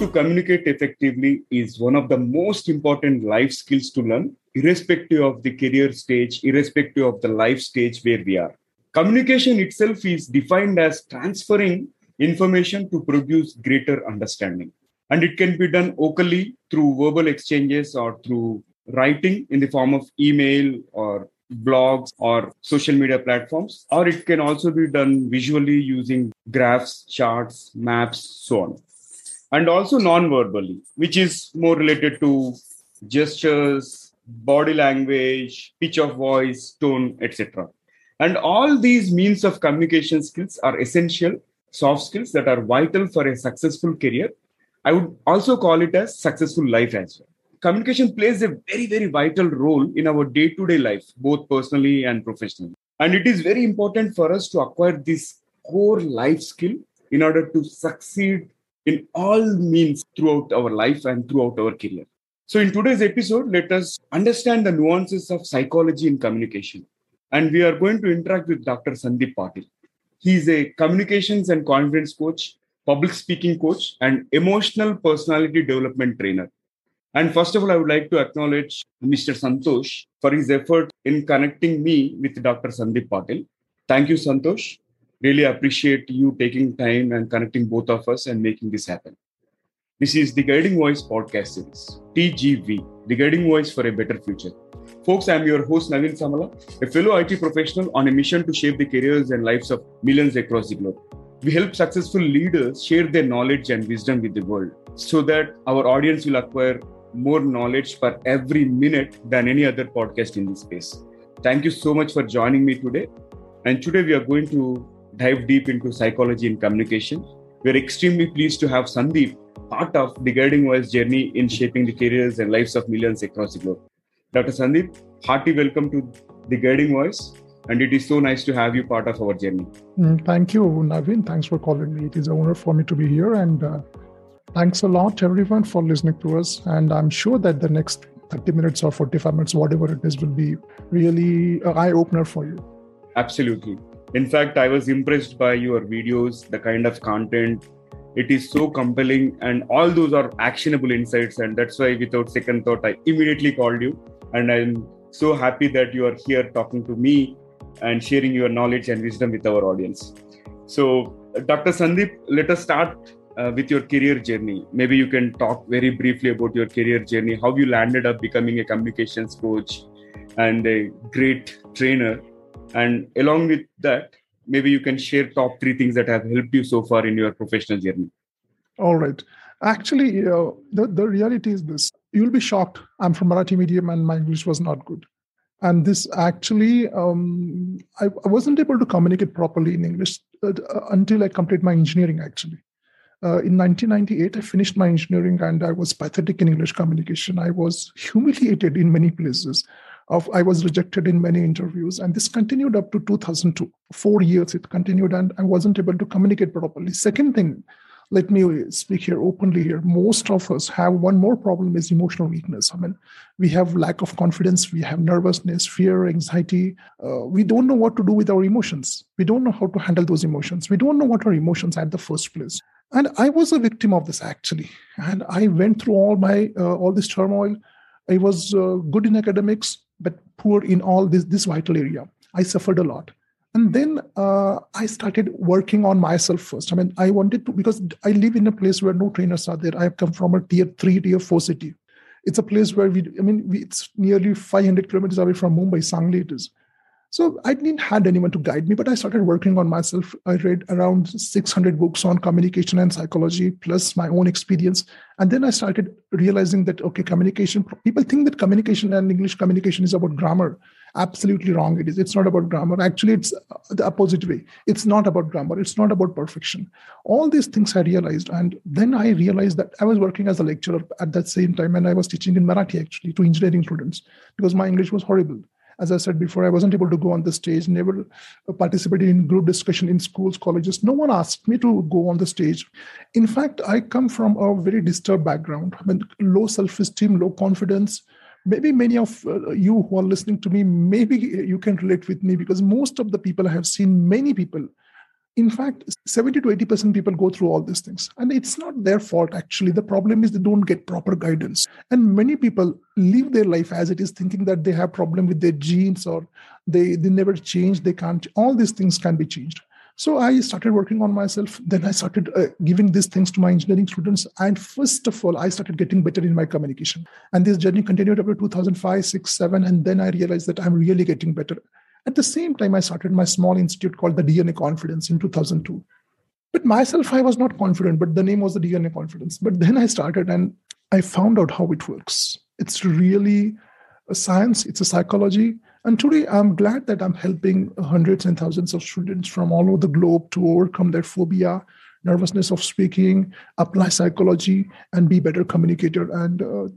to communicate effectively is one of the most important life skills to learn, irrespective of the career stage, irrespective of the life stage where we are. Communication itself is defined as transferring information to produce greater understanding. And it can be done vocally through verbal exchanges or through writing in the form of email or blogs or social media platforms, or it can also be done visually using graphs, charts, maps, so on. And also non verbally, which is more related to gestures, body language, pitch of voice, tone, etc. And all these means of communication skills are essential soft skills that are vital for a successful career. I would also call it as successful life as well communication plays a very, very vital role in our day to day life, both personally and professionally. And it is very important for us to acquire this core life skill in order to succeed in all means throughout our life and throughout our career. So, in today's episode, let us understand the nuances of psychology in communication. And we are going to interact with Dr. Sandeep Patil. He is a communications and confidence coach, public speaking coach, and emotional personality development trainer. And first of all, I would like to acknowledge Mr. Santosh for his effort in connecting me with Dr. Sandeep Patil. Thank you, Santosh. Really appreciate you taking time and connecting both of us and making this happen. This is the Guiding Voice podcast series, TGV, the Guiding Voice for a Better Future. Folks, I'm your host, Naveen Samala, a fellow IT professional on a mission to shape the careers and lives of millions across the globe. We help successful leaders share their knowledge and wisdom with the world so that our audience will acquire more knowledge per every minute than any other podcast in this space. Thank you so much for joining me today. And today we are going to dive deep into psychology and communication. We're extremely pleased to have Sandeep part of the Guiding Voice journey in shaping the careers and lives of millions across the globe. Dr. Sandeep, hearty welcome to the Guiding Voice. And it is so nice to have you part of our journey. Mm, thank you, Naveen. Thanks for calling me. It is an honor for me to be here. And uh, Thanks a lot, everyone, for listening to us. And I'm sure that the next 30 minutes or 45 minutes, whatever it is, will be really an eye opener for you. Absolutely. In fact, I was impressed by your videos, the kind of content. It is so compelling, and all those are actionable insights. And that's why, without second thought, I immediately called you. And I'm so happy that you are here talking to me and sharing your knowledge and wisdom with our audience. So, Dr. Sandeep, let us start uh, with your career journey. Maybe you can talk very briefly about your career journey, how you landed up becoming a communications coach and a great trainer. And along with that, maybe you can share top three things that have helped you so far in your professional journey. All right. Actually, uh, the, the reality is this you'll be shocked. I'm from Marathi medium and my English was not good. And this actually, um, I, I, wasn't able to communicate properly in English uh, until I complete my engineering, actually. Uh, in 1998, I finished my engineering and I was pathetic in English communication. I was humiliated in many places. Of, I was rejected in many interviews, and this continued up to 2002. Four years it continued, and I wasn't able to communicate properly. Second thing, let me speak here openly here. Most of us have one more problem is emotional weakness. I mean, we have lack of confidence, we have nervousness, fear, anxiety. Uh, we don't know what to do with our emotions. We don't know how to handle those emotions. We don't know what our emotions are at the first place and i was a victim of this actually and i went through all my uh, all this turmoil i was uh, good in academics poor in all this this vital area. I suffered a lot. And then uh, i started working on myself first. I mean i wanted to because i live in a place where no trainers are there. I have come from a tier 3 tier 4 city. It's a place where we i mean we, it's nearly 500 kilometers away from mumbai. Sangli it is so I didn't had anyone to guide me, but I started working on myself. I read around 600 books on communication and psychology, plus my own experience. And then I started realizing that, okay, communication, people think that communication and English communication is about grammar. Absolutely wrong. It is. It's not about grammar. Actually, it's uh, the opposite way. It's not about grammar. It's not about perfection. All these things I realized. And then I realized that I was working as a lecturer at that same time, and I was teaching in Marathi actually to engineering students because my English was horrible as I said before, I wasn't able to go on the stage, never participated in group discussion in schools, colleges. No one asked me to go on the stage. In fact, I come from a very disturbed background. I mean, low self-esteem, low confidence. Maybe many of uh, you who are listening to me, maybe you can relate with me because most of the people I have seen, many people in fact 70 to 80% people go through all these things and it's not their fault actually the problem is they don't get proper guidance and many people live their life as it is thinking that they have problem with their genes or they they never change they can't all these things can be changed so I started working on myself. Then I started uh, giving these things to my engineering students. And first of all, I started getting better in my communication. And this journey continued up to 2005, 6, 7. And then I realized that I'm really getting better. At the same time, I started my small institute called the DNA Confidence in 2002. But myself, I was not confident, but the name was the DNA Confidence. But then I started and I found out how it works. It's really a science, it's a psychology, and today, I'm glad that I'm helping hundreds and thousands of students from all over the globe to overcome their phobia, nervousness of speaking, apply psychology, and be better communicator and uh,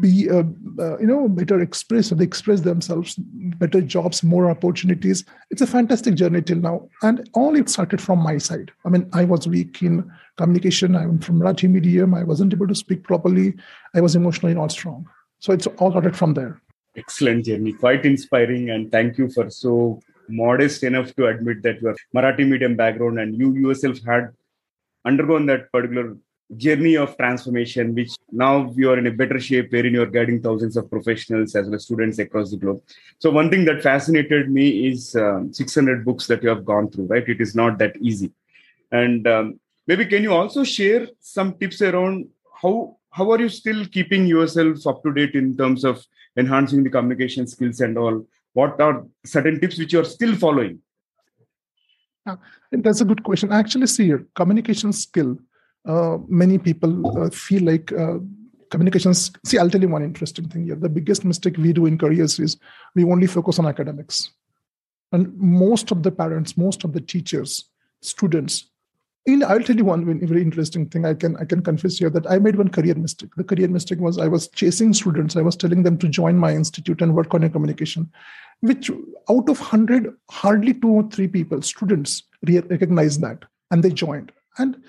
be uh, uh, you know better express they express themselves better jobs more opportunities. It's a fantastic journey till now. And all it started from my side. I mean i was weak in communication. I'm from marathi medium. I wasn't able to speak properly. I was emotionally not strong. So it's all started from there. Excellent journey, quite inspiring. And thank you for so modest enough to admit that you are Marathi medium background and you yourself had undergone that particular journey of transformation, which now you are in a better shape wherein you're guiding thousands of professionals as well as students across the globe. So one thing that fascinated me is um, 600 books that you have gone through, right? It is not that easy. And um, maybe can you also share some tips around how how are you still keeping yourself up to date in terms of enhancing the communication skills and all what are certain tips which you are still following yeah, that's a good question actually see communication skill uh, many people uh, feel like uh, communications see i'll tell you one interesting thing here the biggest mistake we do in careers is we only focus on academics and most of the parents most of the teachers students in I'll tell you one very interesting thing. I can I can confess here that I made one career mistake. The career mistake was I was chasing students. I was telling them to join my institute and work on your communication, which out of hundred, hardly two or three people, students, recognized that and they joined. And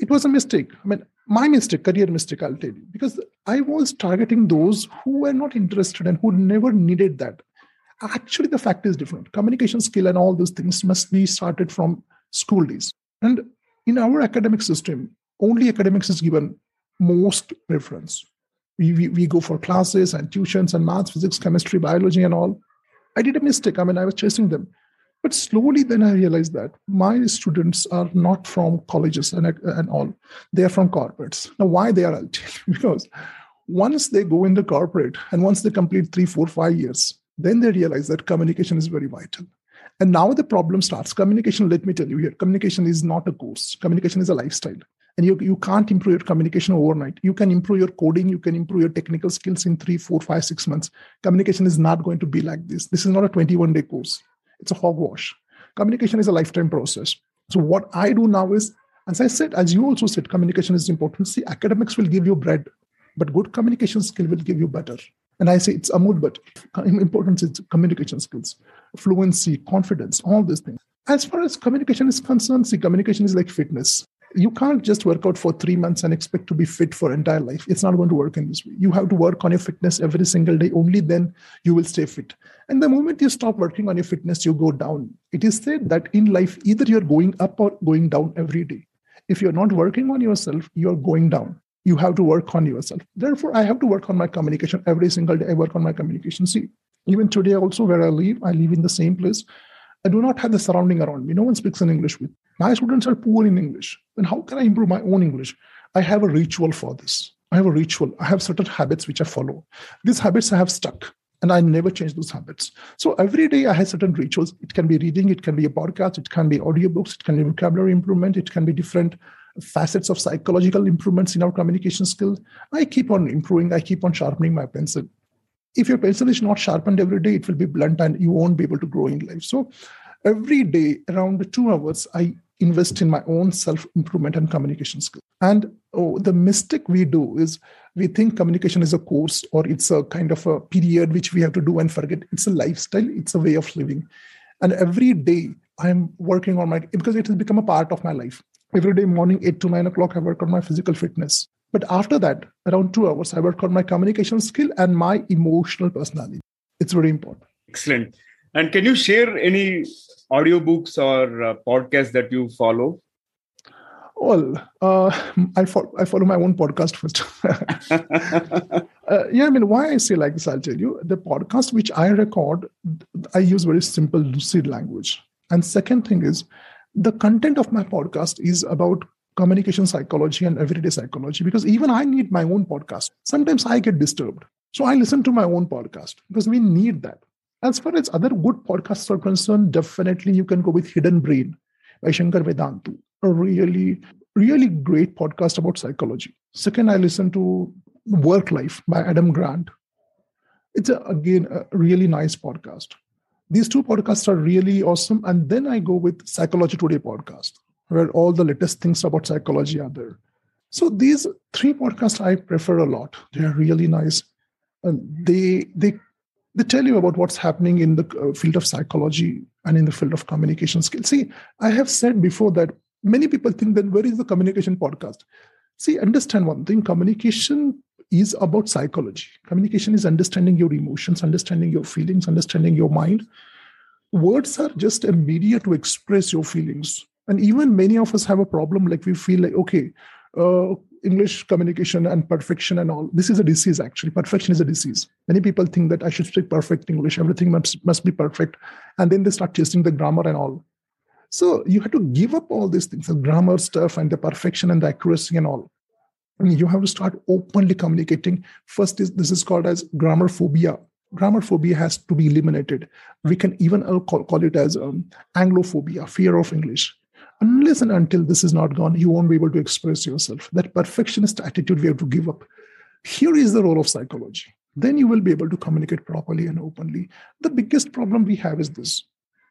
it was a mistake. I mean, my mistake, career mistake, I'll tell you, because I was targeting those who were not interested and who never needed that. Actually, the fact is different. Communication skill and all those things must be started from school days and in our academic system, only academics is given most preference. We, we, we go for classes and tuitions and maths, physics, chemistry, biology, and all. I did a mistake. I mean, I was chasing them. But slowly, then I realized that my students are not from colleges and, and all. They are from corporates. Now, why they are, I'll tell you. Because once they go in the corporate and once they complete three, four, five years, then they realize that communication is very vital. And now the problem starts. Communication, let me tell you here, communication is not a course. Communication is a lifestyle. And you, you can't improve your communication overnight. You can improve your coding, you can improve your technical skills in three, four, five, six months. Communication is not going to be like this. This is not a 21 day course, it's a hogwash. Communication is a lifetime process. So, what I do now is, as I said, as you also said, communication is important. See, academics will give you bread, but good communication skill will give you better. And I say it's Amul, but importance is communication skills, fluency, confidence, all these things. As far as communication is concerned, see, communication is like fitness. You can't just work out for three months and expect to be fit for entire life. It's not going to work in this way. You have to work on your fitness every single day. Only then you will stay fit. And the moment you stop working on your fitness, you go down. It is said that in life, either you're going up or going down every day. If you're not working on yourself, you're going down you have to work on yourself. Therefore, I have to work on my communication every single day. I work on my communication. See, even today, also where I live, I live in the same place. I do not have the surrounding around me. No one speaks in English with. My students are poor in English. Then how can I improve my own English? I have a ritual for this. I have a ritual. I have certain habits which I follow. These habits I have stuck and I never change those habits. So every day I have certain rituals. It can be reading, it can be a podcast, it can be audiobooks, it can be vocabulary improvement, it can be different facets of psychological improvements in our communication skills. I keep on improving, I keep on sharpening my pencil. If your pencil is not sharpened every day, it will be blunt and you won't be able to grow in life. So every day, around two hours, I invest in my own self improvement and communication skills. And oh, the mistake we do is we think communication is a course or it's a kind of a period which we have to do and forget. It's a lifestyle, it's a way of living. And every day I'm working on my because it has become a part of my life every day morning 8 to 9 o'clock i work on my physical fitness but after that around two hours i work on my communication skill and my emotional personality it's very important excellent And can you share any audiobooks or uh, podcasts that you follow? Well, uh, I, follow, I follow my own podcast first. uh, yeah, I mean, why I say like this, I'll tell you. The podcast which I record, I use very simple, lucid language. And second thing is, the content of my podcast is about communication psychology and everyday psychology because even I need my own podcast. Sometimes I get disturbed. So I listen to my own podcast because we need that. As far as other good podcasts are concerned, definitely you can go with Hidden Brain by Shankar Vedantam, a really, really great podcast about psychology. Second, I listen to Work Life by Adam Grant. It's a, again a really nice podcast. These two podcasts are really awesome. And then I go with Psychology Today podcast, where all the latest things about psychology are there. So these three podcasts I prefer a lot. They are really nice. And they they they tell you about what's happening in the uh, field of psychology and in the field of communication skills. See, I have said before that many people think then where is the communication podcast? See, understand one thing communication is about psychology. Communication is understanding your emotions, understanding your feelings, understanding your mind. Words are just a media to express your feelings. And even many of us have a problem like we feel like, okay, uh, English communication and perfection and all. This is a disease, actually. Perfection is a disease. Many people think that I should speak perfect English, everything must, must be perfect. And then they start chasing the grammar and all. So you have to give up all these things, the grammar stuff and the perfection and the accuracy and all. Mean, you have to start openly communicating. First is this is called as grammar phobia. Grammar phobia has to be eliminated. We can even call, call it as um, Anglophobia, fear of English unless and until this is not gone, you won't be able to express yourself. That perfectionist attitude we have to give up. Here is the role of psychology. Then you will be able to communicate properly and openly. The biggest problem we have is this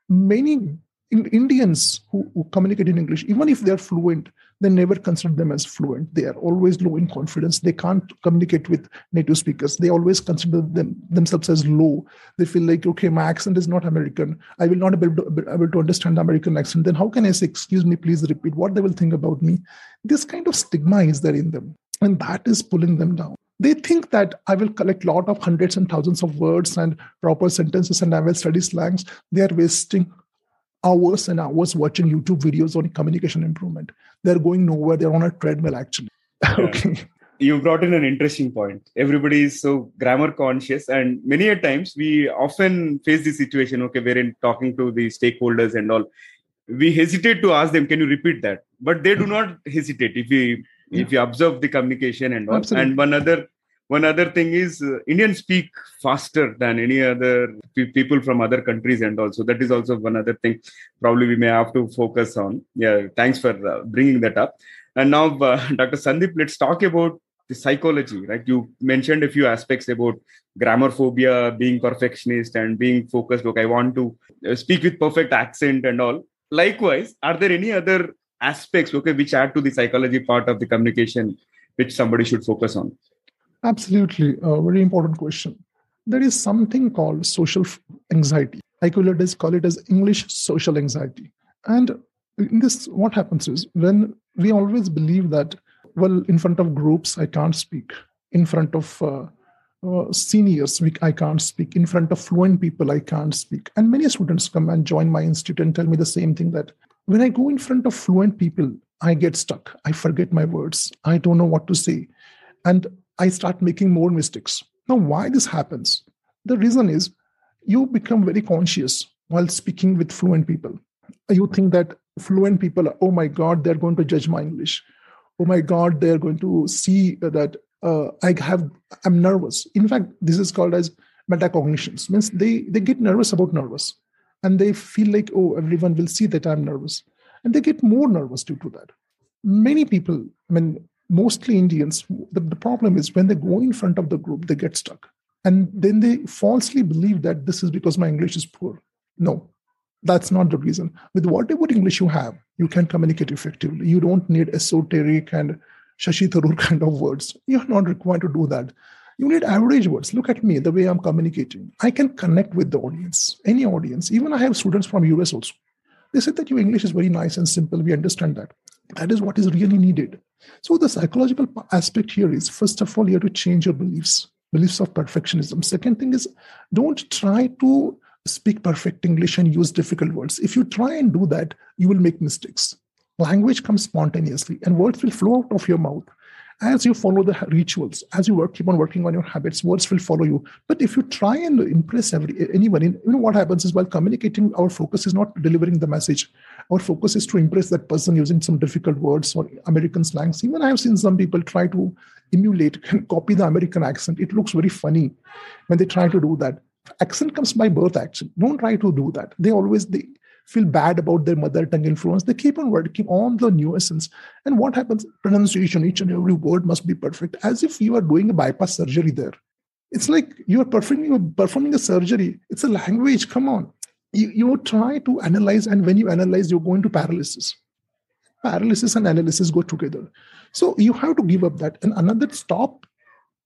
many Indians who, who communicate in English, even if they're fluent, they never consider them as fluent. They are always low in confidence. They can't communicate with native speakers. They always consider them themselves as low. They feel like, okay, my accent is not American. I will not be able to, be able to understand the American accent. Then how can I say, excuse me, please repeat what they will think about me? This kind of stigma is there in them. And that is pulling them down they think that I will collect lot of hundreds and thousands of words and proper sentences and I will study slangs. They are wasting hours and hours watching YouTube videos on communication improvement. They're going nowhere. They're on a treadmill, actually. okay. You brought in an interesting point. Everybody is so grammar conscious, and many a times we often face the situation. Okay, we're in talking to the stakeholders and all. We hesitate to ask them, "Can you repeat that?" But they do mm-hmm. not hesitate if we yeah. if you observe the communication and all. Absolutely. And one other one other thing is uh, indians speak faster than any other people from other countries and also that is also one other thing probably we may have to focus on. Yeah thanks for uh, bringing that up. And now uh, dr sandeep let's talk about the psychology right? You mentioned a few aspects about grammar phobia being perfectionist and being focused. Okay i want to uh, speak with perfect accent and all. Likewise are there any other aspects okay which add to the psychology part of the communication which somebody should focus on Absolutely. A very important question. There is something called social anxiety. I call it as, call it as English social anxiety. And in this, what happens is when we always believe that, well, in front of groups, I can't speak. In front of uh, uh, seniors, we, I can't speak. In front of fluent people, I can't speak. And many students come and join my institute and tell me the same thing that when I go in front of fluent people, I get stuck. I forget my words. I don't know what to say. And I start making more mistakes. Now, why this happens? The reason is you become very conscious while speaking with fluent people. You think that fluent people, are, oh my God, they're going to judge my English. Oh my God, they're going to see that uh, I have, I'm nervous. In fact, this is called as metacognitions, means they, they get nervous about nervous. And they feel like, oh, everyone will see that I'm nervous. And they get more nervous due to that. Many people, I mean, mostly Indians, the, the problem is when they go in front of the group, they get stuck. And then they falsely believe that this is because my English is poor. No, that's not the reason. With whatever English you have, you can communicate effectively. You don't need esoteric and Shashi Tharoor kind of words. You're not required to do that. You need average words. Look at me, the way I'm communicating. I can connect with the audience, any audience. Even I have students from US also. They said that your English is very nice and simple. We understand that. That is what is really needed. So the psychological aspect here is first of all, you have to change your beliefs, beliefs of perfectionism. Second thing is don't try to speak perfect English and use difficult words. If you try and do that, you will make mistakes. Language comes spontaneously and words will flow out of your mouth as you follow the rituals, as you work, keep on working on your habits, words will follow you. But if you try and impress every, anyone, you know what happens is while communicating, our focus is not delivering the message. Our focus is to impress that person using some difficult words or American slangs. Even I have seen some people try to emulate and copy the American accent. It looks very funny when they try to do that. Accent comes by birth, actually. Don't try to do that. They always they feel bad about their mother tongue influence. They keep on working on the nuances. And what happens? Pronunciation, each and every word must be perfect, as if you are doing a bypass surgery there. It's like you are performing, performing a surgery. It's a language. Come on. You, you try to analyze, and when you analyze, you go into paralysis. Paralysis and analysis go together. So you have to give up that. And another stop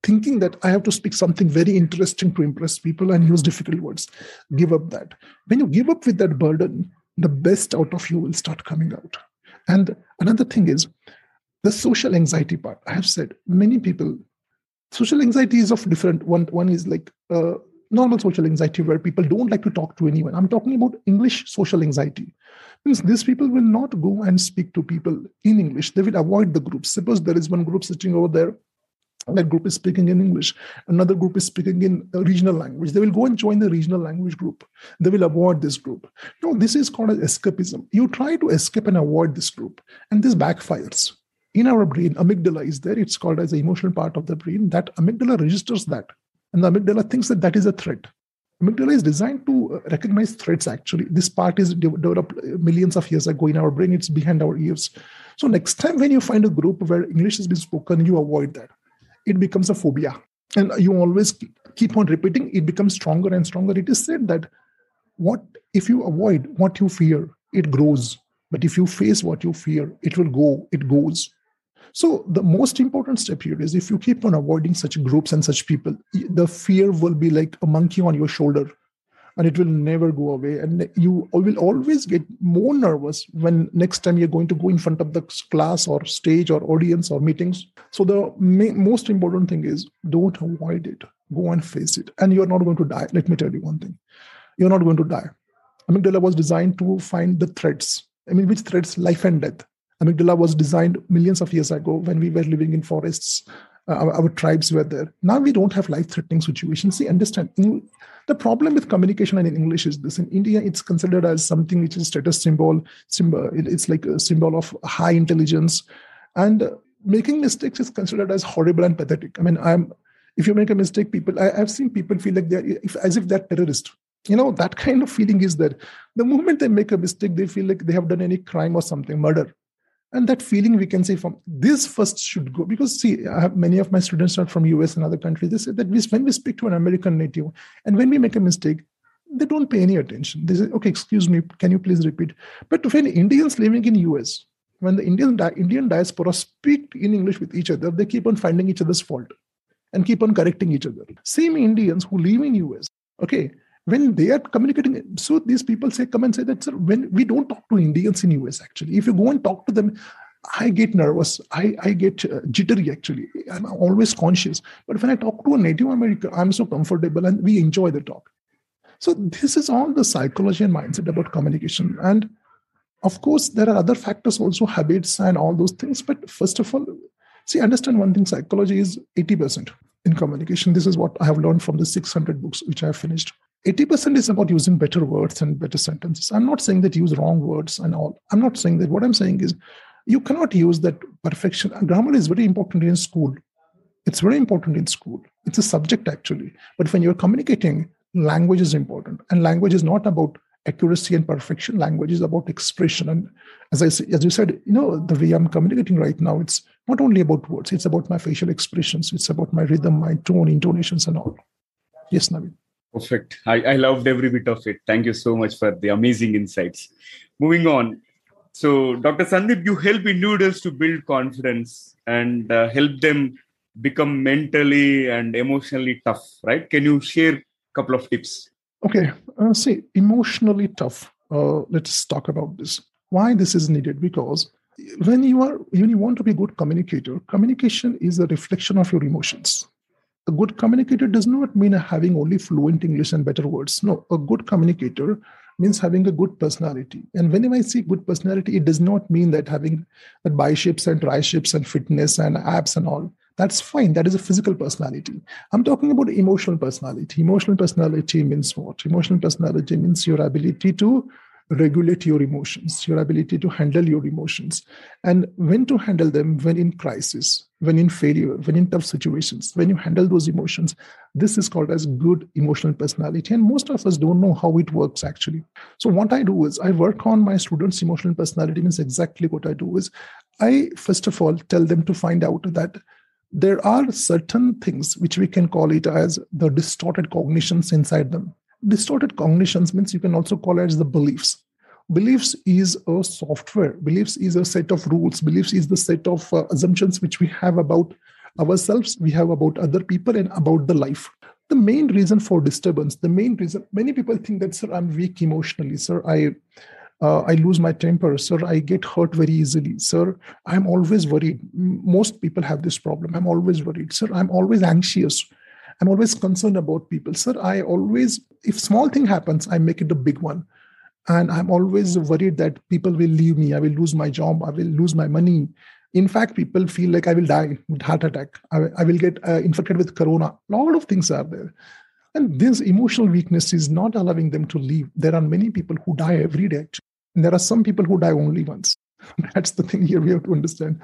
thinking that I have to speak something very interesting to impress people and use difficult words. Give up that. When you give up with that burden, the best out of you will start coming out. And another thing is the social anxiety part. I have said many people, social anxiety is of different. One, one is like uh, normal social anxiety where people don't like to talk to anyone. I'm talking about English social anxiety. Means these people will not go and speak to people in English. They will avoid the groups. Suppose there is one group sitting over there that group is speaking in english another group is speaking in a regional language they will go and join the regional language group they will avoid this group no this is called as escapism you try to escape and avoid this group and this backfires in our brain amygdala is there it's called as the emotional part of the brain that amygdala registers that and the amygdala thinks that that is a threat amygdala is designed to uh, recognize threats actually this part is developed millions of years ago in our brain it's behind our ears so next time when you find a group where english is being spoken you avoid that it becomes a phobia. And you always keep on repeating, it becomes stronger and stronger. It is said that what if you avoid what you fear, it grows. But if you face what you fear, it will go, it goes. So the most important step here is if you keep on avoiding such groups and such people, the fear will be like a monkey on your shoulder and it will never go away. And you will always get more nervous when next time you're going to go in front of the class or stage or audience or meetings. So the ma- most important thing is don't avoid it. Go and face it. And you're not going to die. Let me tell you one thing. You're not going to die. Amygdala was designed to find the threats. I mean which threats? Life and death amygdala was designed millions of years ago when we were living in forests uh, our, our, tribes were there now we don't have life threatening situations see understand the problem with communication and in English is this: in India, it's considered as something which is status symbol. symbol it's like a symbol of high intelligence, and making mistakes is considered as horrible and pathetic. I mean, I'm if you make a mistake, people I, have seen people feel like they're if, as if they're terrorist. You know that kind of feeling is there. The moment they make a mistake, they feel like they have done any crime or something, murder and that feeling we can say from this first should go because see I have many of my students are from us and other countries. They say that we, when we speak to an american native and when we make a mistake they don't pay any attention. They say okay excuse me can you please repeat? But when indians living in us when the indian indian diaspora speak in english with each other they keep on finding each other's fault and keep on correcting each other. Same indians who live in us okay when they are communicating so these people say come and say that sir when we don't talk to indians in us actually. If you go and talk to them i get nervous. I, I get uh, jittery actually. I'm always conscious. But when i talk to a native american i'm so comfortable and we enjoy the talk. So this is all the psychology and mindset about communication. And of course there are other factors also habits and all those things. But first of all see understand one thing. Psychology is 80% in communication. This is what i have learned from the 600 books which i have finished 80% is about using better words and better sentences. I'm not saying that use wrong words and all. I'm not saying that. What I'm saying is you cannot use that perfection. Grammar is very important in school. It's very important in school. It's a subject actually. But when you're communicating, language is important. And language is not about accuracy and perfection. Language is about expression. And as I as you said, you know, the way I'm communicating right now, it's not only about words, it's about my facial expressions, it's about my rhythm, my tone, intonations, and all. Yes, Naveen. Perfect. I, I loved every bit of it. Thank you so much for the amazing insights. Moving on. So, Dr. Sandeep, you help individuals to build confidence and uh, help them become mentally and emotionally tough, right? Can you share a couple of tips? Okay. Uh, see, emotionally tough. Uh, let's talk about this. Why this is needed? Because when you are when you want to be a good communicator, communication is a reflection of your emotions a good communicator does not mean having only fluent English and better words. No, a good communicator means having a good personality. And whenever I say good personality, it does not mean that having that biceps and triceps and fitness and abs and all. That's fine. That is a physical personality. I'm talking about emotional personality. Emotional personality means what? Emotional personality means your ability to regulate your emotions, your ability to handle your emotions, and when to handle them when in crisis, when in failure, when in tough situations, when you handle those emotions. This is called as good emotional personality. And most of us don't know how it works actually. So what I do is I work on my students' emotional personality means exactly what I do is I first of all tell them to find out that there are certain things which we can call it as the distorted cognitions inside them distorted cognitions means you can also call it as the beliefs. Beliefs is a software. Beliefs is a set of rules. Beliefs is the set of uh, assumptions which we have about ourselves we have about other people and about the life. The main reason for disturbance the main reason many people think that sir i'm weak emotionally. Sir i uh, i lose my temper. Sir i get hurt very easily. Sir i'm always worried. Most people have this problem. I'm always worried. Sir i'm always anxious I'm always concerned about people. Sir, I always, if small thing happens, I make it a big one. And I'm always worried that people will leave me. I will lose my job. I will lose my money. In fact, people feel like I will die with heart attack. I, I will get uh, infected with corona. A lot of things are there. And this emotional weakness is not allowing them to leave. There are many people who die every day. And there are some people who die only once. That's the thing here we have to understand.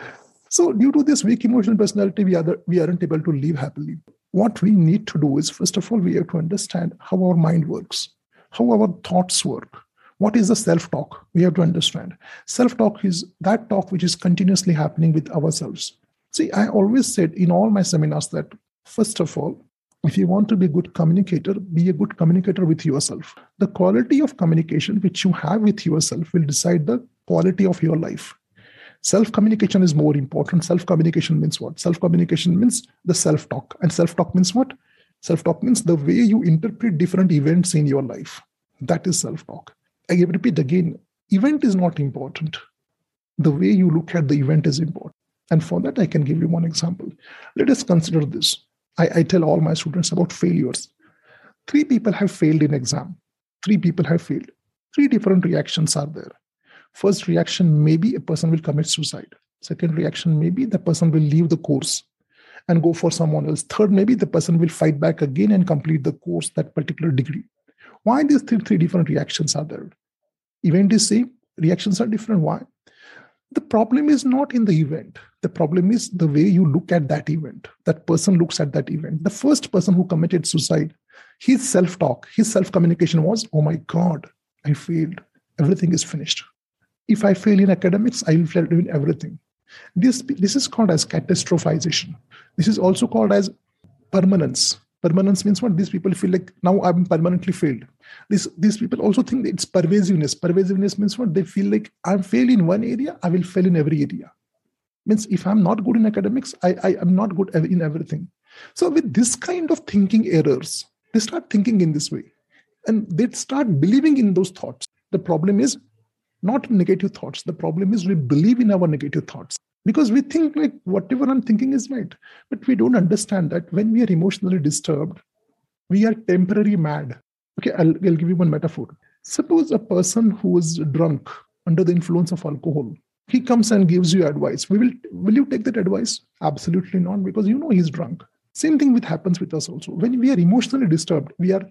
So, due to this weak emotional personality, we, are, we aren't able to live happily what we need to do is first of all we have to understand how our mind works how our thoughts work. What is the self talk we have to understand. Self talk is that talk which is continuously happening with ourselves. See i always said in all my seminars that first of all if you want to be a good communicator be a good communicator with yourself. The quality of communication which you have with yourself will decide the quality of your life Self communication is more important. Self communication means what? Self communication means the self talk. And self talk means what? Self talk means the way you interpret different events in your life. That is self talk. I repeat again event is not important. The way you look at the event is important. And for that, I can give you one example. Let us consider this. I, I tell all my students about failures. Three people have failed in exam. Three people have failed. Three different reactions are there. First reaction, maybe a person will commit suicide. Second reaction, maybe the person will leave the course and go for someone else. Third, maybe the person will fight back again and complete the course, that particular degree. Why these three, three different reactions are there? Event is same, reactions are different. Why? The problem is not in the event. The problem is the way you look at that event. That person looks at that event. The first person who committed suicide, his self talk, his self communication was, Oh my God, I failed. Everything is finished. If I fail in academics, I will fail in everything. This, this is called as catastrophization. This is also called as permanence. Permanence means what? These people feel like now I'm permanently failed. This, these people also think it's pervasiveness. Pervasiveness means what? They feel like I'm failed in one area, I will fail in every area. Means if I'm not good in academics, I, I am not good in everything. So with this kind of thinking errors, they start thinking in this way and they start believing in those thoughts. The problem is not negative thoughts. The problem is we believe in our negative thoughts because we think like whatever I'm thinking is right. But we don't understand that when we are emotionally disturbed, we are temporarily mad. Okay, I'll, I'll give you one metaphor. Suppose a person who is drunk under the influence of alcohol, he comes and gives you advice. We will will you take that advice? Absolutely not, because you know he's drunk. Same thing with happens with us also. When we are emotionally disturbed, we are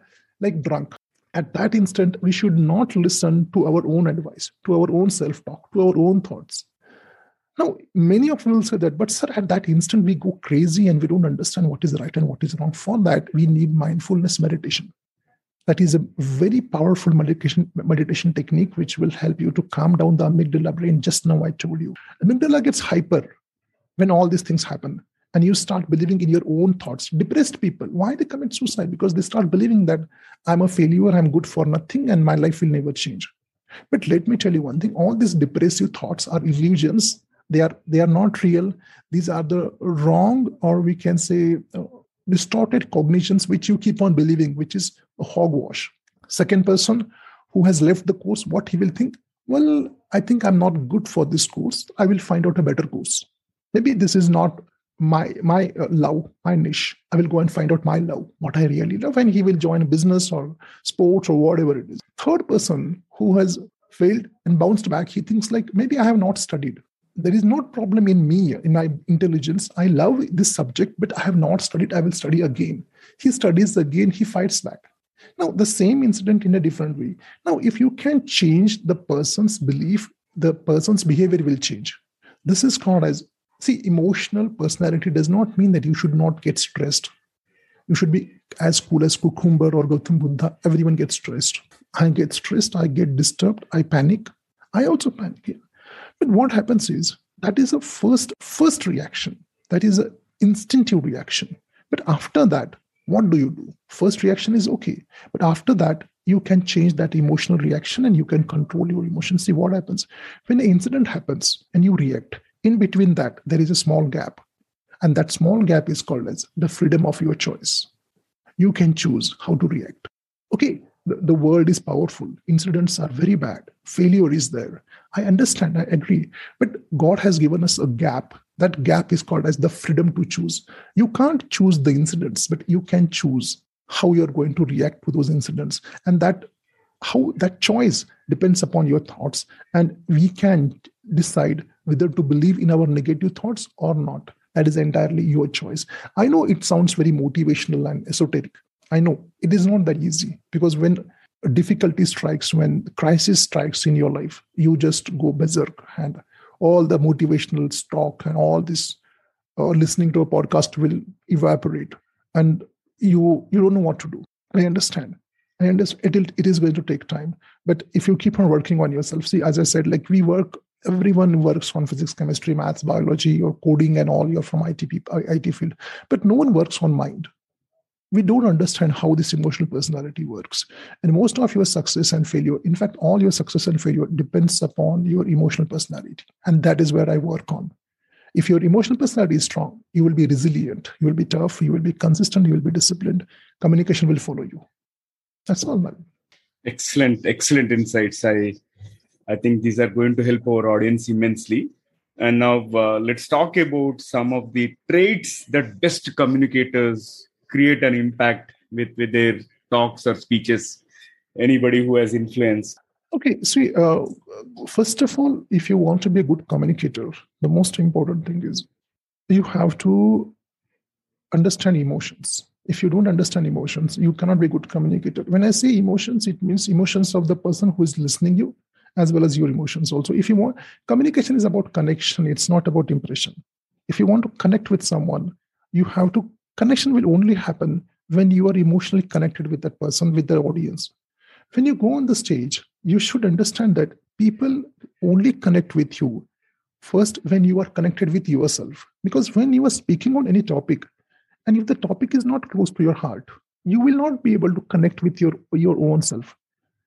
like drunk at that instant, we should not listen to our own advice, to our own self talk, to our own thoughts. Now, many of you will say that, but sir, at that instant, we go crazy and we don't understand what is right and what is wrong. For that, we need mindfulness meditation. That is a very powerful meditation, meditation technique which will help you to calm down the amygdala brain. Just now, I told you. Amygdala gets hyper when all these things happen and you start believing in your own thoughts. Depressed people why they commit suicide? Because they start believing that i'm a failure i'm good for nothing and my life will never change. But let me tell you one thing all these depressive thoughts are illusions. They are they are not real. These are the wrong or we can say uh, distorted cognitions which you keep on believing which is a hogwash. Second person who has left the course what he will think? Well i think i'm not good for this course. I will find out a better course. Maybe this is not my my uh, love, my niche. I will go and find out my love, what I really love, and he will join business or sports or whatever it is. Third person who has failed and bounced back, he thinks like maybe I have not studied. There is no problem in me, in my intelligence. I love this subject, but I have not studied. I will study again. He studies again, he fights back. Now, the same incident in a different way. Now, if you can change the person's belief, the person's behavior will change. This is called as see, emotional personality does not mean that you should not get stressed. You should be as cool as Cucumber or Gautam Buddha. Everyone gets stressed. I get stressed, I get disturbed, I panic. I also panic. But what happens is that is a first first reaction. That is an instinctive reaction. But after that, what do you do? First reaction is okay. But after that, you can change that emotional reaction and you can control your emotions. See what happens. When an incident happens and you react, in between that, there is a small gap. And that small gap is called as the freedom of your choice. You can choose how to react. Okay, the, the world is powerful. Incidents are very bad. Failure is there. I understand, I agree. But God has given us a gap. That gap is called as the freedom to choose. You can't choose the incidents, but you can choose how you're going to react to those incidents. And that how that choice depends upon your thoughts. And we can decide whether to believe in our negative thoughts or not. That is entirely your choice. I know it sounds very motivational and esoteric, I know it is not that easy because when difficulty strikes, when crisis strikes in your life, you just go berserk and all the motivational talk and all this uh, listening to a podcast will evaporate and you you don't know what to do. I understand. I understand it, it is going to take time. But if you keep on working on yourself, see, as I said, like we work, everyone works on physics, chemistry, maths, biology, or coding and all, you're from IT, people, IT field. But no one works on mind we don't understand how this emotional personality works. And most of your success and failure, in fact, all your success and failure depends upon your emotional personality. And that is where I work on. If your emotional personality is strong, you will be resilient, you will be tough, you will be consistent, you will be disciplined. Communication will follow you. That's all, man. Excellent, excellent insights. I, I think these are going to help our audience immensely. And now uh, let's talk about some of the traits that best communicators create an impact with with their talks or speeches anybody who has influence okay see uh, first of all if you want to be a good communicator the most important thing is you have to understand emotions if you don't understand emotions you cannot be good communicator when i say emotions it means emotions of the person who is listening you as well as your emotions also if you want communication is about connection it's not about impression if you want to connect with someone you have to connection will only happen when you are emotionally connected with that person, with the audience. When you go on the stage, you should understand that people only connect with you first when you are connected with yourself. Because when you are speaking on any topic, and if the topic is not close to your heart, you will not be able to connect with your, your own self.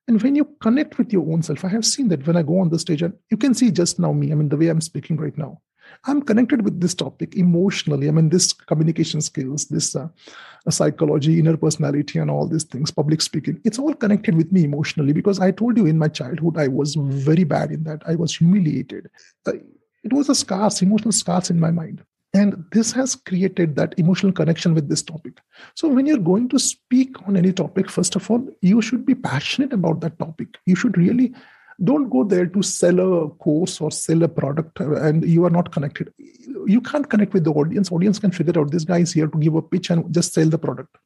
And when you connect with your own self, I have seen that when I go on the stage, and you can see just now me, I mean, the way I'm speaking right now. I'm connected with this topic emotionally. I mean, this communication skills, this uh, psychology, inner personality, and all these things, public speaking, it's all connected with me emotionally because I told you in my childhood, I was very bad in that. I was humiliated. Uh, it was a scars, emotional scars in my mind. And this has created that emotional connection with this topic. So, when you're going to speak on any topic, first of all, you should be passionate about that topic. You should really don't go there to sell a course or sell a product uh, and you are not connected you can't connect with the audience audience can figure out this guy is here to give a pitch and just sell the product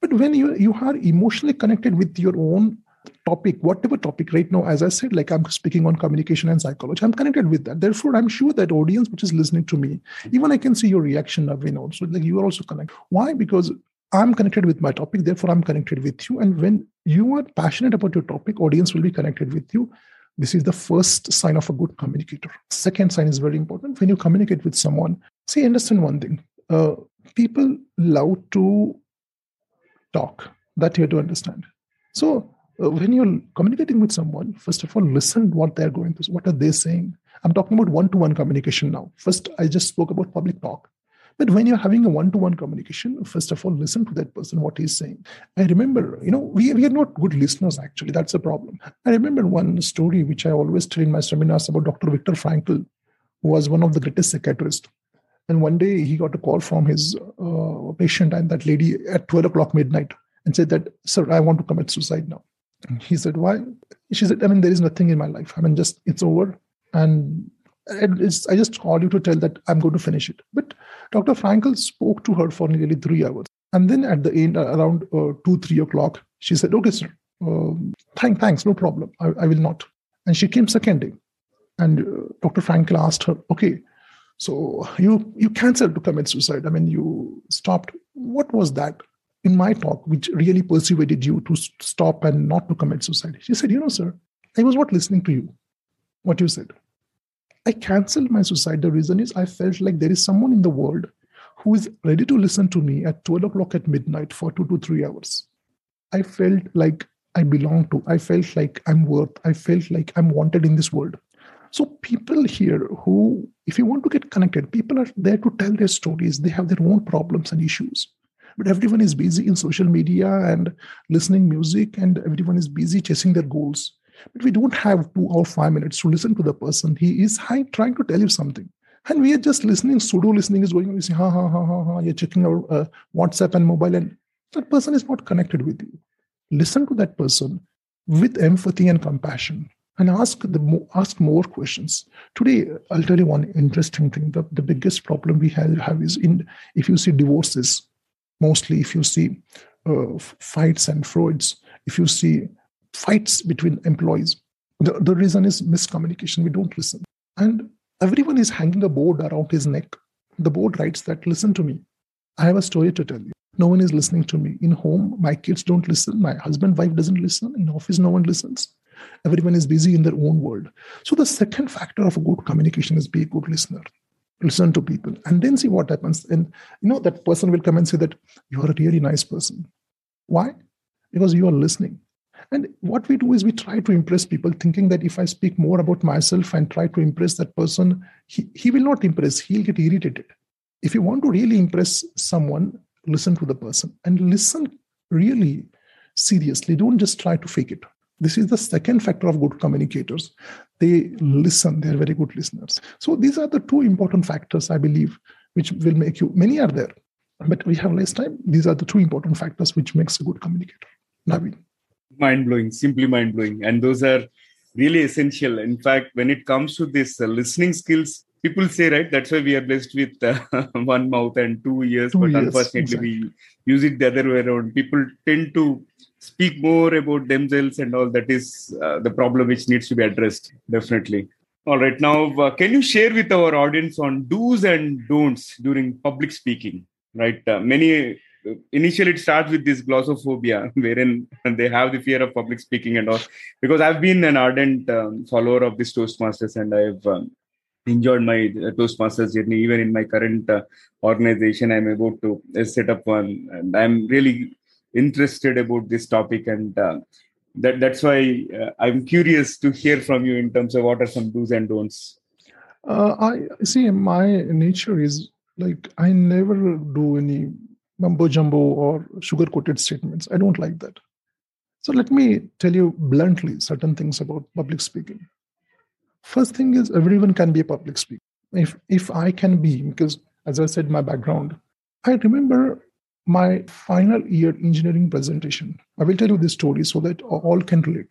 but when you you are emotionally connected with your own topic whatever topic right now as i said like i'm speaking on communication and psychology i'm connected with that therefore i'm sure that audience which is listening to me even i can see your reaction Naveen also like you are also connected why because i'm connected with my topic therefore i'm connected with you and when you are passionate about your topic audience will be connected with you this is the first sign of a good communicator. Second sign is very important. When you communicate with someone, see, understand one thing. Uh, people love to talk. That you have to understand. So when you're communicating with someone, first of all, listen what they're going through. What are they saying? I'm talking about one-to-one communication now. First, I just spoke about public talk. But when you're having a one-to-one communication, first of all, listen to that person, what he's saying. I remember, you know, we, we are not good listeners, actually. That's a problem. I remember one story which I always tell in my seminars about Dr. Viktor Frankl, who was one of the greatest psychiatrists. And one day he got a call from his uh, patient and that lady at 12 o'clock midnight and said that, sir, I want to commit suicide now. He said, why? She said, I mean, there is nothing in my life. I mean, just it's over. And I just called you to tell that I'm going to finish it. But Dr. Frankl spoke to her for nearly three hours. And then at the end, around uh, two, three o'clock, she said, okay, sir, uh, thank, thanks, no problem. I, I, will not. And she came second day. And uh, Dr. Frankl asked her, okay, so you you canceled to commit suicide. I mean, you stopped. What was that in my talk which really persuaded you to stop and not to commit suicide? She said, you know, sir, I was not listening to you, what you said. I canceled my suicide. The reason is I felt like there is someone in the world who is ready to listen to me at 12 o'clock at midnight for two to three hours. I felt like I belong to. I felt like I'm worth. I felt like I'm wanted in this world. So people here who, if you want to get connected, people are there to tell their stories. They have their own problems and issues. But everyone is busy in social media and listening music, and everyone is busy chasing their goals. But we don't have two or five minutes to listen to the person. He is trying to tell you something. And we are just listening, pseudo listening is going on. You say, ha, ha, ha, ha, ha. You're checking our uh, WhatsApp and mobile, and that person is not connected with you. Listen to that person with empathy and compassion and ask the ask more questions. Today, I'll tell you one interesting thing. The, the biggest problem we have, have is in if you see divorces, mostly if you see uh, fights and frauds, if you see fights between employees. The, the reason is miscommunication. We don't listen. And everyone is hanging a board around his neck. The board writes that, listen to me. I have a story to tell you. No one is listening to me. In home, my kids don't listen. My husband, wife doesn't listen. In office, no one listens. Everyone is busy in their own world. So the second factor of a good communication is be a good listener. Listen to people and then see what happens. And you know, that person will come and say that you are a really nice person. Why? Because you are listening. And what we do is we try to impress people, thinking that if I speak more about myself and try to impress that person, he, he will not impress, he'll get irritated. If you want to really impress someone, listen to the person and listen really seriously. Don't just try to fake it. This is the second factor of good communicators. They listen, they're very good listeners. So these are the two important factors, I believe, which will make you, many are there, but we have less time. These are the two important factors which makes a good communicator. Naveen mind blowing, simply mind blowing. And those are really essential. In fact, when it comes to this uh, listening skills, people say, right, that's why we are blessed with uh, one mouth and two ears, two but unfortunately, exactly. we use it the other way around. People tend to speak more about themselves and all that is uh, the problem which needs to be addressed, definitely. All right, now, uh, can you share with our audience on do's and don'ts during public speaking? Right, uh, many initially it starts with this glossophobia wherein they have the fear of public speaking and all because i've been an ardent um, follower of this toastmasters and i've um, enjoyed my uh, toastmasters journey even in my current uh, organization i'm about to uh, set up one and i'm really interested about this topic and uh, that that's why uh, i'm curious to hear from you in terms of what are some do's and don'ts uh, i see my nature is like i never do any mumbo jumbo or sugar coated statements. I don't like that. So let me tell you bluntly certain things about public speaking. First thing is everyone can be a public speaker. If if I can be, because as I said, my background, I remember my final year engineering presentation. I will tell you this story so that all can relate.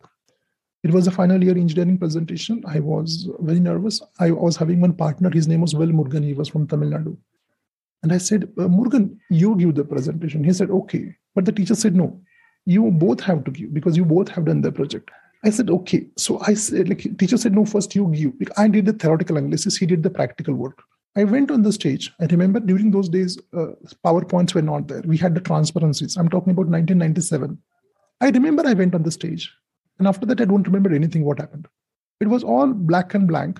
It was a final year engineering presentation. I was very nervous. I was having one partner. His name was Vel Murugan. He was from Tamil Nadu. And I said, uh, Murugan, you give the presentation. He said, okay. But the teacher said, no, you both have to give because you both have done the project. I said, okay. So I said, like, teacher said, no, first you give. I did the theoretical analysis. He did the practical work. I went on the stage. I remember during those days, uh, PowerPoints were not there. We had the transparencies. I'm talking about 1997. I remember I went on the stage. And after that, I don't remember anything what happened. It was all black and blank.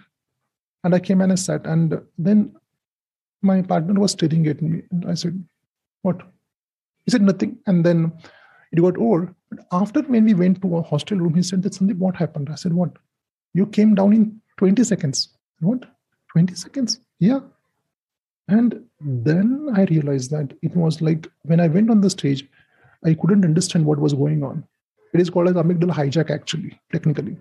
And I came and I sat. And then my partner was staring at me. And I said, What? He said, Nothing. And then it got over. But after when we went to a hostel room, he said that Sandeep, what happened? I said, What? You came down in 20 seconds. What? 20 seconds? Yeah. And then I realized that it was like when I went on the stage, I couldn't understand what was going on. It is called as amygdala hijack, actually, technically.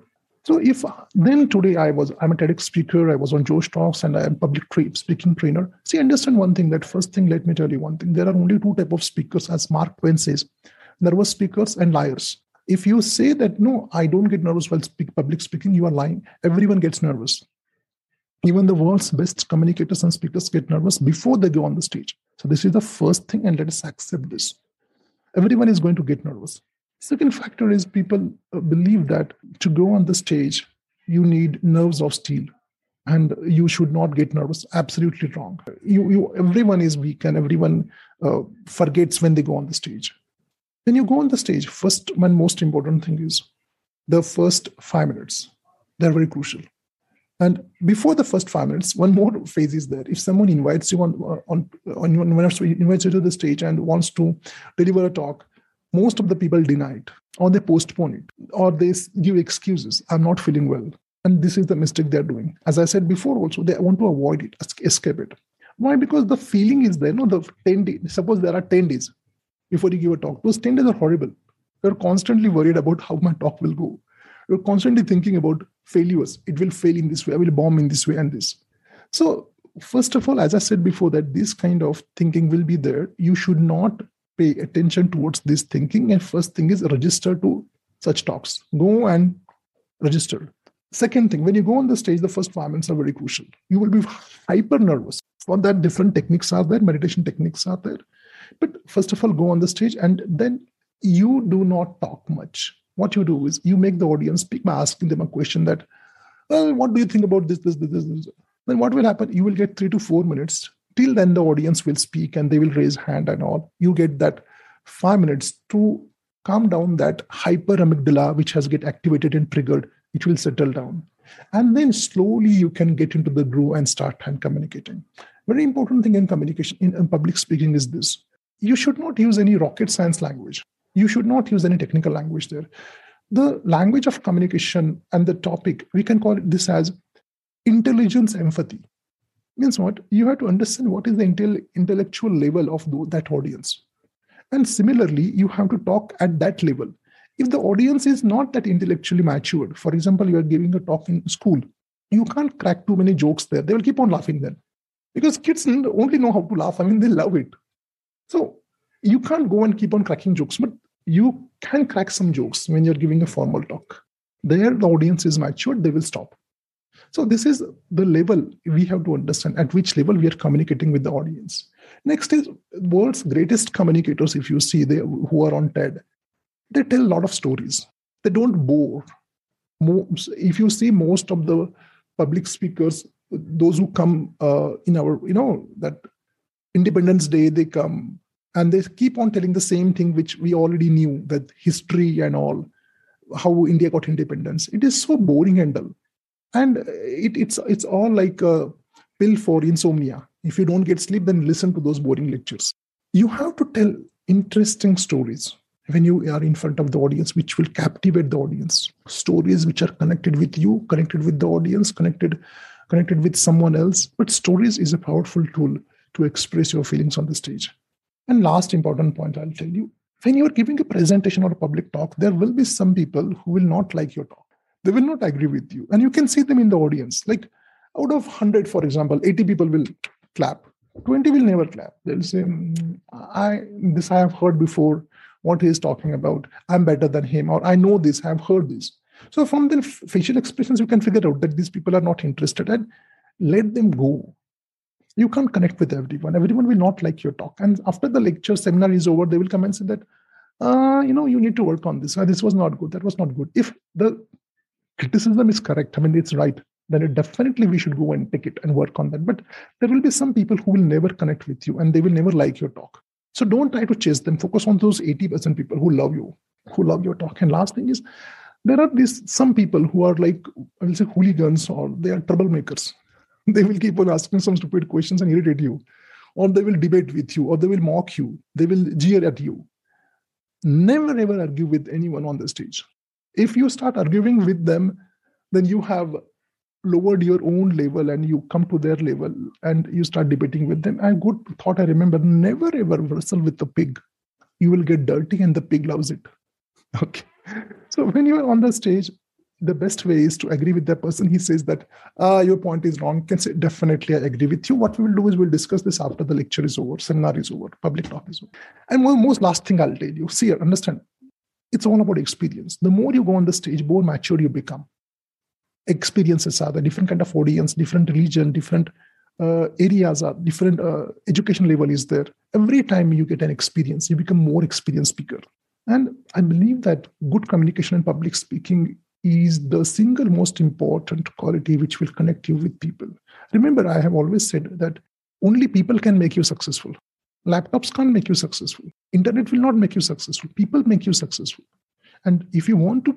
So if then today I was I'm a TEDx speaker, I was on Josh Talks, and I am public tra- speaking trainer. See, understand one thing. That first thing, let me tell you one thing. There are only two type of speakers, as Mark Twain says: nervous speakers and liars. If you say that no, I don't get nervous while speak public speaking, you are lying. Everyone gets nervous. Even the world's best communicators and speakers get nervous before they go on the stage. So this is the first thing, and let us accept this. Everyone is going to get nervous. Second factor is people uh, believe that to go on the stage, you need nerves of steel and you should not get nervous. Absolutely wrong. You, you, everyone is weak and everyone uh, forgets when they go on the stage. When you go on the stage, first and most important thing is the first five minutes. They're very crucial. And before the first five minutes, one more phase is there. If someone invites you on on, on invites you to the stage and wants to deliver a talk, most of the people deny it or they postpone it or they give excuses. I'm not feeling well. And this is the mistake they're doing. As i said before also they want to avoid it escape it. Why? Because the feeling is there no the 10 days suppose there are 10 days before you give a talk. Those 10 days are horrible. You're constantly worried about how my talk will go. You're constantly thinking about failures. It will fail in this way. I will bomb in this way and this. So first of all as i said before that this kind of thinking will be there. You should not pay attention towards this thinking. And first thing is register to such talks. Go and register. Second thing when you go on the stage the first five minutes are very crucial. You will be hyper nervous. For that different techniques are there meditation techniques are there. But first of all go on the stage and then you do not talk much what you do is you make the audience speak by asking them a question that well what do you think about this this this this, then what will happen? You will get three to four minutes. Till then the audience will speak and they will raise hand and all. You get that five minutes to calm down that hyper amygdala which has get activated and triggered it will settle down. And then slowly you can get into the groove and start hand communicating. Very important thing in communication in, in public speaking is this. You should not use any rocket science language you should not use any technical language there. The language of communication and the topic we can call this as intelligence empathy. Means what? You have to understand what is the intel- intellectual level of that audience. And similarly you have to talk at that level. If the audience is not that intellectually matured for example you are giving a talk in school you can't crack too many jokes there. They will keep on laughing then. Because kids only know how to laugh. I mean they love it. So you can't go and keep on cracking jokes. But you can crack some jokes when you're giving a formal talk there the audience is matured they will stop so this is the level we have to understand at which level we are communicating with the audience. Next is world's greatest communicators. If you see they who are on TED, they tell a lot of stories. They don't bore. Most, if you see most of the public speakers, those who come uh, in our, you know, that Independence Day, they come and they keep on telling the same thing which we already knew that history and all, how India got independence. It is so boring and dull. And it, it's it's all like a pill for insomnia. If you don't get sleep then listen to those boring lectures. You have to tell interesting stories when you are in front of the audience which will captivate the audience. Stories which are connected with you connected with the audience connected connected with someone else. But stories is a powerful tool to express your feelings on the stage and last important point i'll tell you when you are giving a presentation or a public talk there will be some people who will not like your talk. They will not agree with you. And you can see them in the audience. Like out of 100 for example 80 people will clap. 20 will never clap. They'll say mm, i this i have heard before. What he is talking about i'm better than him or i know this i've heard this. So from the facial expressions you can figure out that these people are not interested and let them go you can't connect with everyone everyone will not like your talk and after the lecture seminar is over they will come and say that uh, you know you need to work on this uh, this was not good that was not good if the criticism is correct, I mean, it's right, then it definitely we should go and take it and work on that. But there will be some people who will never connect with you and they will never like your talk. So don't try to chase them. Focus on those 80% people who love you, who love your talk. And last thing is, there are these some people who are like, I will say hooligans or they are troublemakers. They will keep on asking some stupid questions and irritate you, or they will debate with you, or they will mock you, they will jeer at you. Never ever argue with anyone on the stage. If you start arguing with them then you have lowered your own level and you come to their level and you start debating with them. A good thought i remember never ever wrestle with the pig. You will get dirty and the pig loves it. Okay. So when you are on the stage the best way is to agree with that person. He says that uh, your point is wrong. Can say definitely I agree with you. What we will do is we'll discuss this after the lecture is over, seminar is over, public talk is over. And one most last thing I'll tell you. See, understand. It's all about experience. The more you go on the stage, more mature you become. Experiences are the different kind of audience, different religion, different uh, areas are different. Uh, education level is there. Every time you get an experience, you become more experienced speaker. And I believe that good communication and public speaking is the single most important quality which will connect you with people. Remember, I have always said that only people can make you successful. Laptops can't make you successful. Internet will not make you successful. People make you successful. And if you want to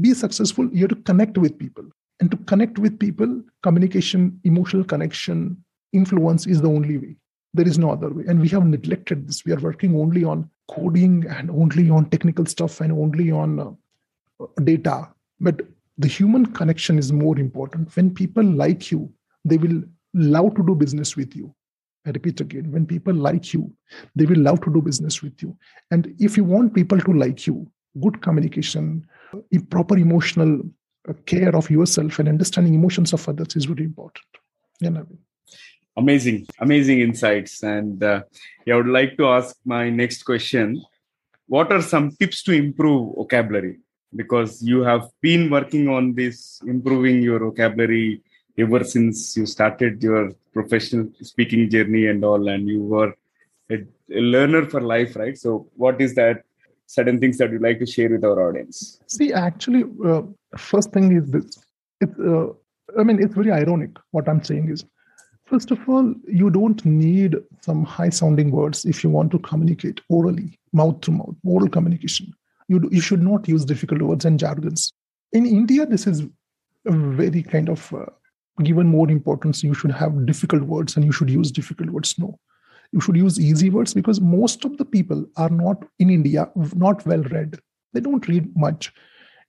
be successful, you have to connect with people. And to connect with people, communication, emotional connection, influence is the only way. There is no other way. And we have neglected this. We are working only on coding and only on technical stuff and only on uh, data but the human connection is more important. When people like you they will love to do business with you. I repeat again when people like you they will love to do business with you. And if you want people to like you good communication proper emotional uh, care of yourself and understanding emotions of others is very important. Yeah, amazing amazing insights. And uh, yeah, i would like to ask my next question. What are some tips to improve vocabulary because you have been working on this improving your vocabulary ever since you started your professional speaking journey and all and you were a, a learner for life right? So what is that certain things that you'd like to share with our audience? See actually uh, first thing is this. It's uh, i mean it's very ironic what i'm saying is First of all, you don't need some high sounding words if you want to communicate orally, mouth to mouth, oral communication. You, you should not use difficult words and jargons. In India, this is very kind of uh, given more importance. You should have difficult words and you should use difficult words. No, you should use easy words because most of the people are not in India, not well read. They don't read much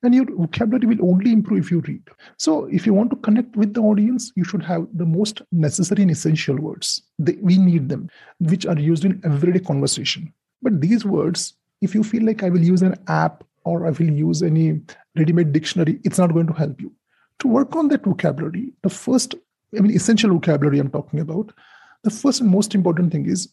and your vocabulary will only improve if you read. So, if you want to connect with the audience, you should have the most necessary and essential words. They, we need them, which are used in everyday conversation. But these words, if you feel like I will use an app or I will use any ready-made dictionary, it's not going to help you. To work on that vocabulary, the first, I mean, essential vocabulary I'm talking about, the first and most important thing is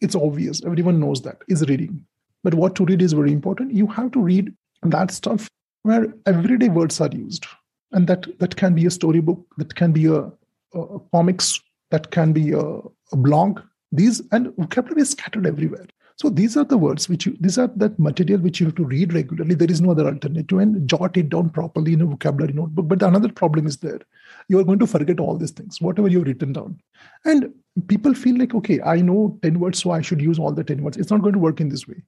it's obvious. Everyone knows that is reading. But what to read is very important. You have to read that stuff where everyday words are used and that that can be a storybook that can be a, a comics that can be a, a, blog these and vocabulary is scattered everywhere so these are the words which you these are that material which you have to read regularly. There is no other alternative and jot it down properly in a vocabulary notebook but another problem is there. You are going to forget all these things whatever you've written down. And people feel like okay i know 10 words so i should use all the 10 words. It's not going to work in this way.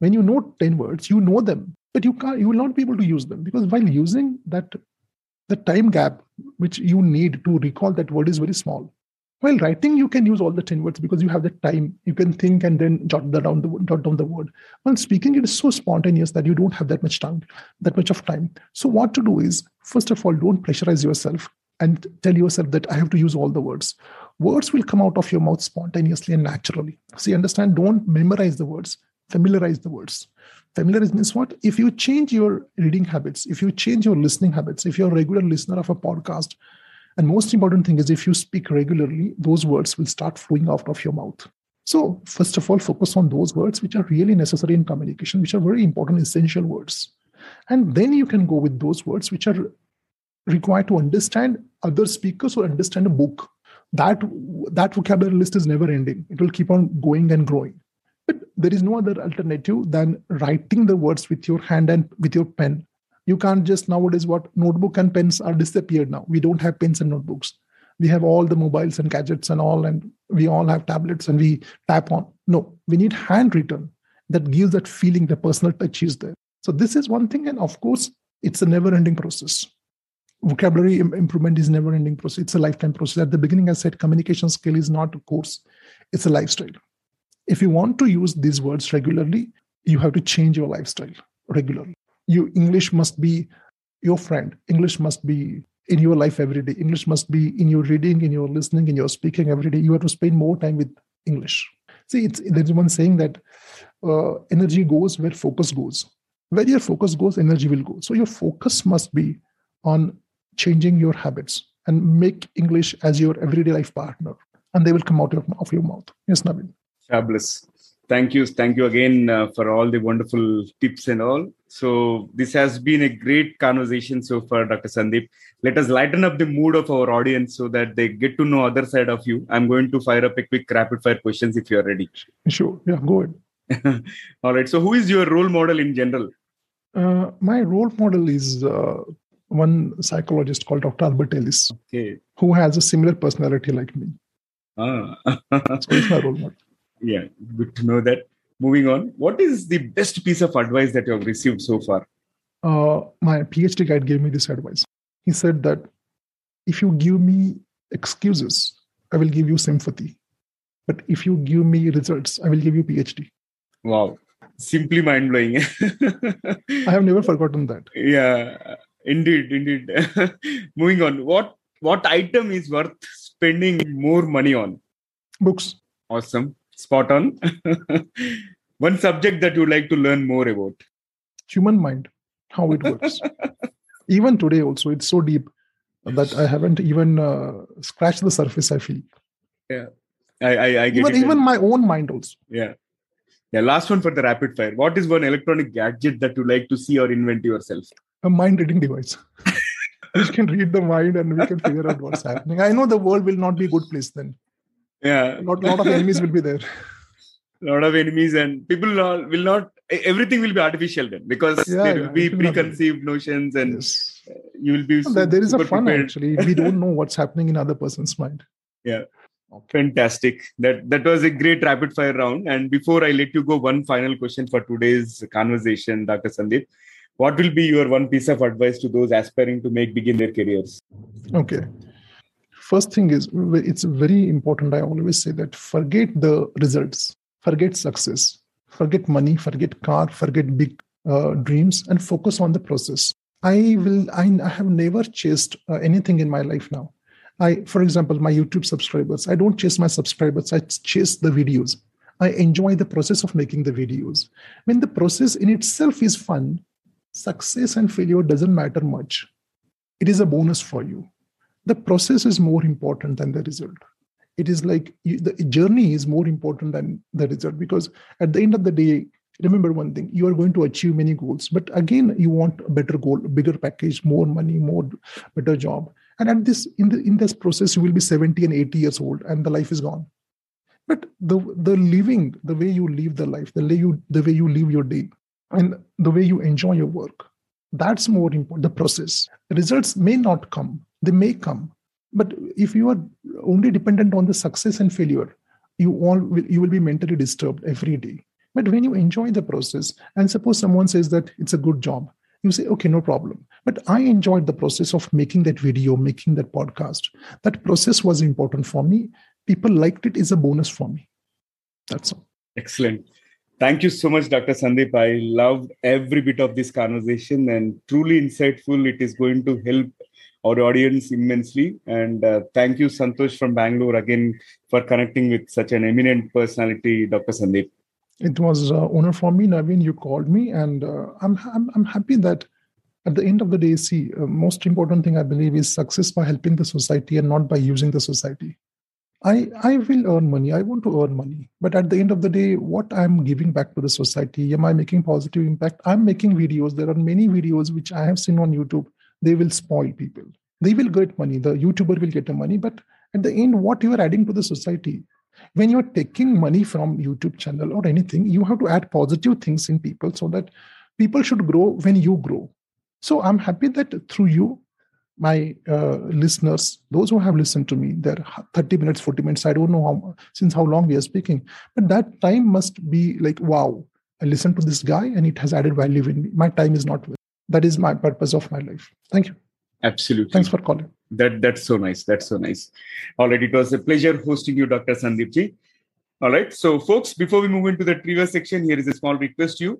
When you know 10 words you know them but you can't you will not be able to use them. Because while using that the time gap which you need to recall that word is very small while writing you can use all the 10 words because you have the time. You can think and then jot down the jot down the word. While speaking it is so spontaneous that you don't have that much time that much of time. So what to do is first of all don't pressurize yourself and tell yourself that i have to use all the words. Words will come out of your mouth spontaneously and naturally. So understand don't memorize the words familiarize the words. Familiarize means what? If you change your reading habits if you change your listening habits if you're a regular listener of a podcast and most important thing is if you speak regularly those words will start flowing out of your mouth. So first of all focus on those words which are really necessary in communication which are very important essential words. And then you can go with those words which are required to understand other speakers or understand a book. That that vocabulary list is never ending. It will keep on going and growing. But there is no other alternative than writing the words with your hand and with your pen. You can't just nowadays what notebook and pens are disappeared now. We don't have pens and notebooks. We have all the mobiles and gadgets and all, and we all have tablets and we tap on. No, we need handwritten that gives that feeling, the personal touch is there. So this is one thing, and of course, it's a never-ending process. Vocabulary improvement is never-ending process. It's a lifetime process. At the beginning, I said communication skill is not a course; it's a lifestyle if you want to use these words regularly you have to change your lifestyle regularly you english must be your friend. English must be in your life every day. English must be in your reading in your listening in your speaking every day. You have to spend more time with english. See it's there's one saying that uh, energy goes where focus goes. Where your focus goes energy will go. So your focus must be on changing your habits and make English as your everyday life partner, and they will come out of, of your mouth. Yes, Naveen. Fabulous. Thank you. Thank you again uh, for all the wonderful tips and all. So, this has been a great conversation so far, Dr. Sandeep. Let us lighten up the mood of our audience so that they get to know other side of you. I'm going to fire up a quick rapid fire questions if you're ready. Sure. Yeah, go ahead. all right. So, who is your role model in general? Uh, my role model is uh, one psychologist called Dr. Albert Ellis, okay. who has a similar personality like me. Ah. so he's my role model. Yeah, good to know that. Moving on, what is the best piece of advice that you have received so far? Uh, my PhD guide gave me this advice. He said that if you give me excuses, I will give you sympathy. But if you give me results, I will give you PhD. Wow. Simply mind blowing. I have never forgotten that. Yeah, indeed, indeed. Moving on. What what item is worth spending more money on? Books. Awesome. Spot on. One subject that you would like to learn more about? Human mind, how it works. even today, also, it's so deep that I haven't even uh, scratched the surface. I feel. Yeah, I, I, I get even, it. Even my own mind also. Yeah. Yeah, last one for the rapid fire. What is one electronic gadget that you like to see or invent yourself? A mind reading device. which can read the mind and we can figure out what's happening. I know the world will not be a good place then. Yeah. A lot, lot of enemies will be there. A lot of enemies and people will not, everything will be artificial then because yeah, there will yeah, be preconceived be. notions and yes. Uh, you will be. Super, there is a fun prepared. actually. we don't know what's happening in other person's mind. Yeah. Fantastic. That that was a great rapid fire round. And before I let you go, one final question for today's conversation, Dr. Sandeep what will be your one piece of advice to those aspiring to make begin their careers okay first thing is it's very important i always say that forget the results forget success forget money forget car forget big uh, dreams and focus on the process i will i, I have never chased uh, anything in my life now i for example my youtube subscribers i don't chase my subscribers i chase the videos i enjoy the process of making the videos when the process in itself is fun success and failure doesn't matter much. It is a bonus for you. The process is more important than the result. It is like you, the journey is more important than the result because at the end of the day, remember one thing you are going to achieve many goals, but again, you want a better goal, a bigger package, more money, more better job. And at this in the in this process, you will be 70 and 80 years old, and the life is gone. But the the living, the way you live the life, the way you the way you live your day, and the way you enjoy your work. That's more important, the process. Results may not come, they may come. But if you are only dependent on the success and failure, you all will, you will be mentally disturbed every day. But when you enjoy the process, and suppose someone says that it's a good job, you say, okay, no problem. But I enjoyed the process of making that video, making that podcast. That process was important for me. People liked it is a bonus for me. That's all. Excellent. Thank you so much, Dr. Sandeep. I loved every bit of this conversation and truly insightful. It is going to help our audience immensely. And uh, thank you, Santosh from Bangalore, again for connecting with such an eminent personality, Dr. Sandeep. It was an honor for me, Naveen. You called me, and uh, I'm, I'm I'm happy that at the end of the day, see, uh, most important thing I believe is success by helping the society and not by using the society. I, I will earn money. I want to earn money. But at the end of the day, what I'm giving back to the society, am I making positive impact? I'm making videos. There are many videos which I have seen on YouTube. They will spoil people. They will get money. The YouTuber will get the money. But at the end, what you are adding to the society, when you're taking money from YouTube channel or anything, you have to add positive things in people so that people should grow when you grow. So I'm happy that through you, my uh, listeners, those who have listened to me, they're 30 minutes, 40 minutes. I don't know how since how long we are speaking, but that time must be like, wow, I listened to this guy and it has added value in me. My time is not That is my purpose of my life. Thank you. Absolutely. Thanks for calling. That that's so nice. That's so nice. All right, it was a pleasure hosting you, Dr. Sandeep ji. All right, so folks, before we move into the trivia section, here is a small request to you.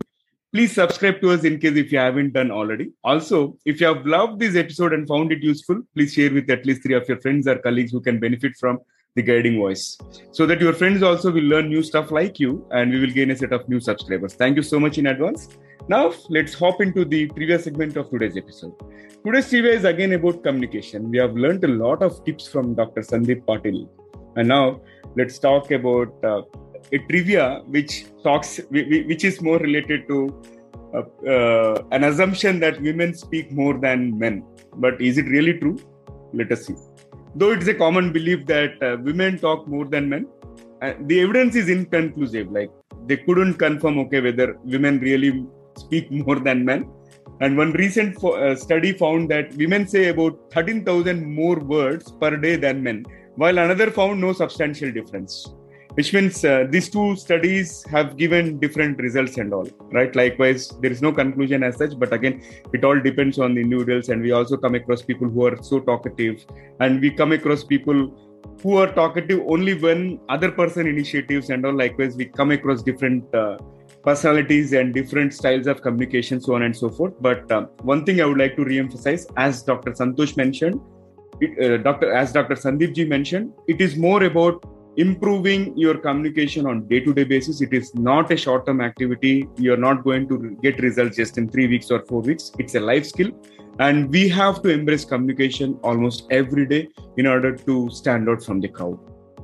Please subscribe to us in case if you haven't done already. Also, if you have loved this episode and found it useful, please share with at least three of your friends or colleagues who can benefit from the guiding voice so that your friends also will learn new stuff like you and we will gain a set of new subscribers. Thank you so much in advance. Now, let's hop into the previous segment of today's episode. Today's trivia is again about communication. We have learned a lot of tips from Dr. Sandeep Patil. And now, let's talk about uh, a trivia which talks, which is more related to uh, uh, an assumption that women speak more than men. But is it really true? Let us see. Though it's a common belief that uh, women talk more than men, uh, the evidence is inconclusive. Like they couldn't confirm, okay, whether women really speak more than men. And one recent fo- uh, study found that women say about 13,000 more words per day than men, while another found no substantial difference. Which means uh, these two studies have given different results and all, right? Likewise, there is no conclusion as such, but again, it all depends on the individuals. And we also come across people who are so talkative, and we come across people who are talkative only when other person initiatives and all. Likewise, we come across different uh, personalities and different styles of communication, so on and so forth. But uh, one thing I would like to re-emphasize, as Dr. Santosh mentioned, it, uh, Dr. as Dr. Sandeep ji mentioned, it is more about improving your communication on day-to-day basis. It is not a short-term activity. You're not going to get results just in three weeks or four weeks. It's a life skill, and we have to embrace communication almost every day in order to stand out from the crowd.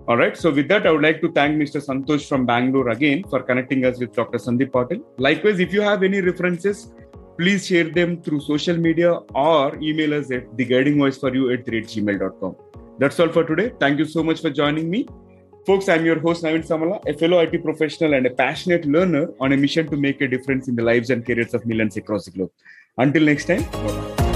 All right. So with that, I would like to thank Mr. Santosh from Bangalore again for connecting us with Dr. Sandeep Patil. Likewise, if you have any references, please share them through social media or email us at theguidingvoiceforyou at gmail.com. That's all for today. Thank you so much for joining me. Folks, I'm your host, Naveen Samala, a fellow IT professional and a passionate learner on a mission to make a difference in the lives and careers of millions across the globe. Until next time, bye-bye.